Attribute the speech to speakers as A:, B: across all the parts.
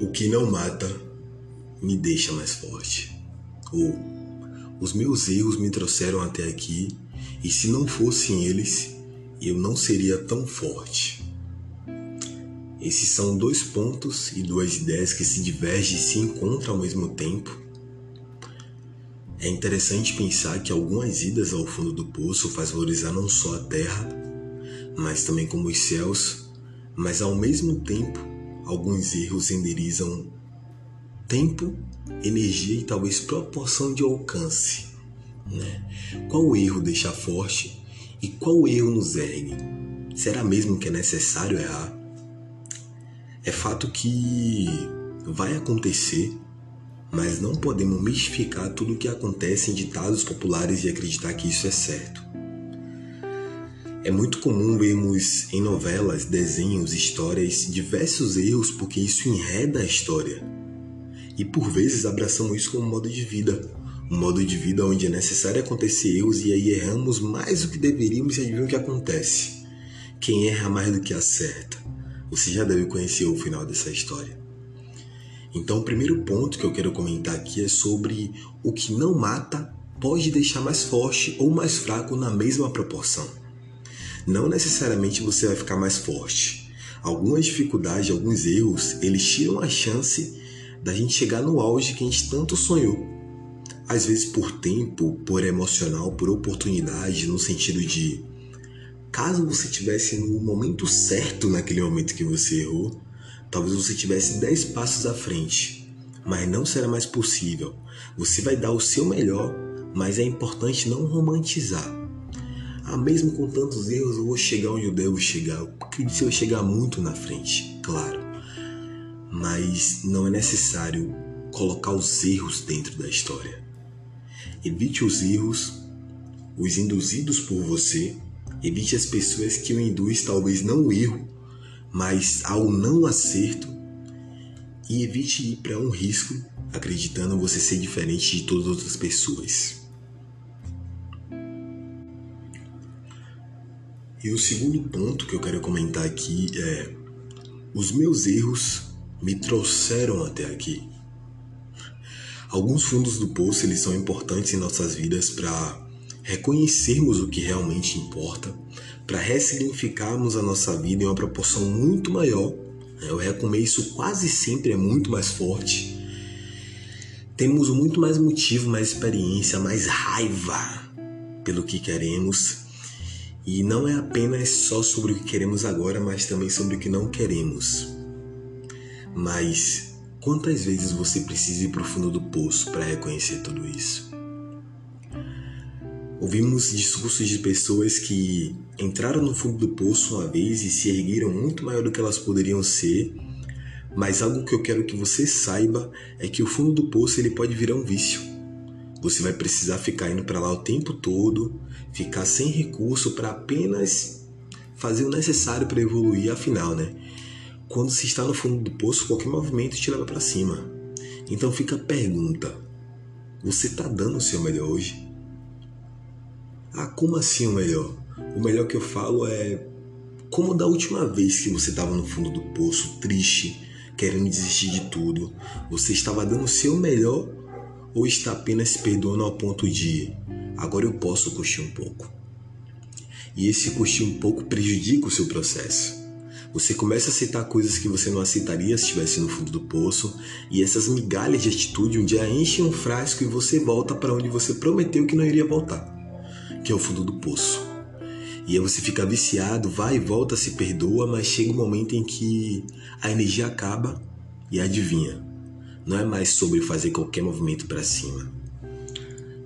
A: O que não mata me deixa mais forte. Ou os meus erros me trouxeram até aqui e se não fossem eles, eu não seria tão forte. Esses são dois pontos e duas ideias que se divergem e se encontram ao mesmo tempo. É interessante pensar que algumas idas ao fundo do poço faz valorizar não só a terra, mas também como os céus, mas ao mesmo tempo alguns erros renderizam tempo, energia e talvez proporção de alcance. Né? Qual erro deixa forte e qual erro nos ergue? Será mesmo que é necessário errar? É fato que vai acontecer, mas não podemos mistificar tudo o que acontece em ditados populares e acreditar que isso é certo. É muito comum vermos em novelas, desenhos, histórias diversos erros porque isso enreda a história. E por vezes abraçamos isso como modo de vida, um modo de vida onde é necessário acontecer erros e aí erramos mais do que deveríamos e adivinha o que acontece. Quem erra mais do que acerta. Você já deve conhecer o final dessa história. Então, o primeiro ponto que eu quero comentar aqui é sobre o que não mata pode deixar mais forte ou mais fraco na mesma proporção. Não necessariamente você vai ficar mais forte. Algumas dificuldades, alguns erros, eles tiram a chance da gente chegar no auge que a gente tanto sonhou. Às vezes por tempo, por emocional, por oportunidade, no sentido de caso você tivesse no momento certo naquele momento que você errou, talvez você tivesse 10 passos à frente, mas não será mais possível. Você vai dar o seu melhor, mas é importante não romantizar. Ah, mesmo com tantos erros, eu vou chegar onde eu devo chegar. Eu acredito que eu chegar muito na frente, claro. Mas não é necessário colocar os erros dentro da história. Evite os erros, os induzidos por você Evite as pessoas que o induz talvez não o erro, mas ao não acerto. E evite ir para um risco acreditando você ser diferente de todas as outras pessoas. E o segundo ponto que eu quero comentar aqui é: os meus erros me trouxeram até aqui. Alguns fundos do poço eles são importantes em nossas vidas para reconhecermos o que realmente importa, para ressignificarmos a nossa vida em uma proporção muito maior. Né? O recomeço quase sempre é muito mais forte. Temos muito mais motivo, mais experiência, mais raiva pelo que queremos. E não é apenas só sobre o que queremos agora, mas também sobre o que não queremos. Mas quantas vezes você precisa ir para o fundo do poço para reconhecer tudo isso? Ouvimos discursos de pessoas que entraram no fundo do poço uma vez e se ergueram muito maior do que elas poderiam ser, mas algo que eu quero que você saiba é que o fundo do poço ele pode virar um vício. Você vai precisar ficar indo para lá o tempo todo, ficar sem recurso para apenas fazer o necessário para evoluir, afinal, né? Quando se está no fundo do poço, qualquer movimento te leva para cima. Então fica a pergunta: você está dando o seu melhor hoje? Ah, como assim o melhor? O melhor que eu falo é como da última vez que você estava no fundo do poço, triste, querendo desistir de tudo, você estava dando o seu melhor ou está apenas se perdoando ao ponto de agora eu posso curtir um pouco? E esse curtir um pouco prejudica o seu processo. Você começa a aceitar coisas que você não aceitaria se estivesse no fundo do poço, e essas migalhas de atitude um dia enchem um frasco e você volta para onde você prometeu que não iria voltar que é o fundo do poço. E aí você fica viciado, vai e volta, se perdoa, mas chega um momento em que a energia acaba e adivinha. Não é mais sobre fazer qualquer movimento para cima,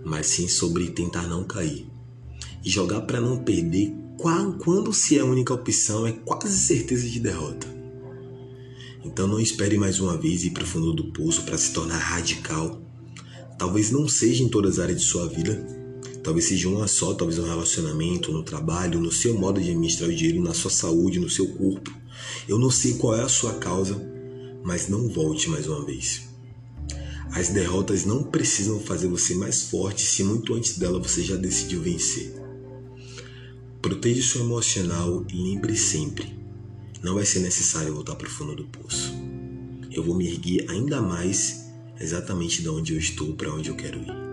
A: mas sim sobre tentar não cair. E jogar para não perder quando se é a única opção é quase certeza de derrota. Então não espere mais uma vez ir para o fundo do poço para se tornar radical. Talvez não seja em todas as áreas de sua vida, Talvez seja uma só, talvez um relacionamento, no trabalho, no seu modo de administrar o dinheiro, na sua saúde, no seu corpo. Eu não sei qual é a sua causa, mas não volte mais uma vez. As derrotas não precisam fazer você mais forte se muito antes dela você já decidiu vencer. Proteja seu emocional e lembre sempre: não vai ser necessário voltar para o fundo do poço. eu vou me erguer ainda mais exatamente de onde eu estou para onde eu quero ir.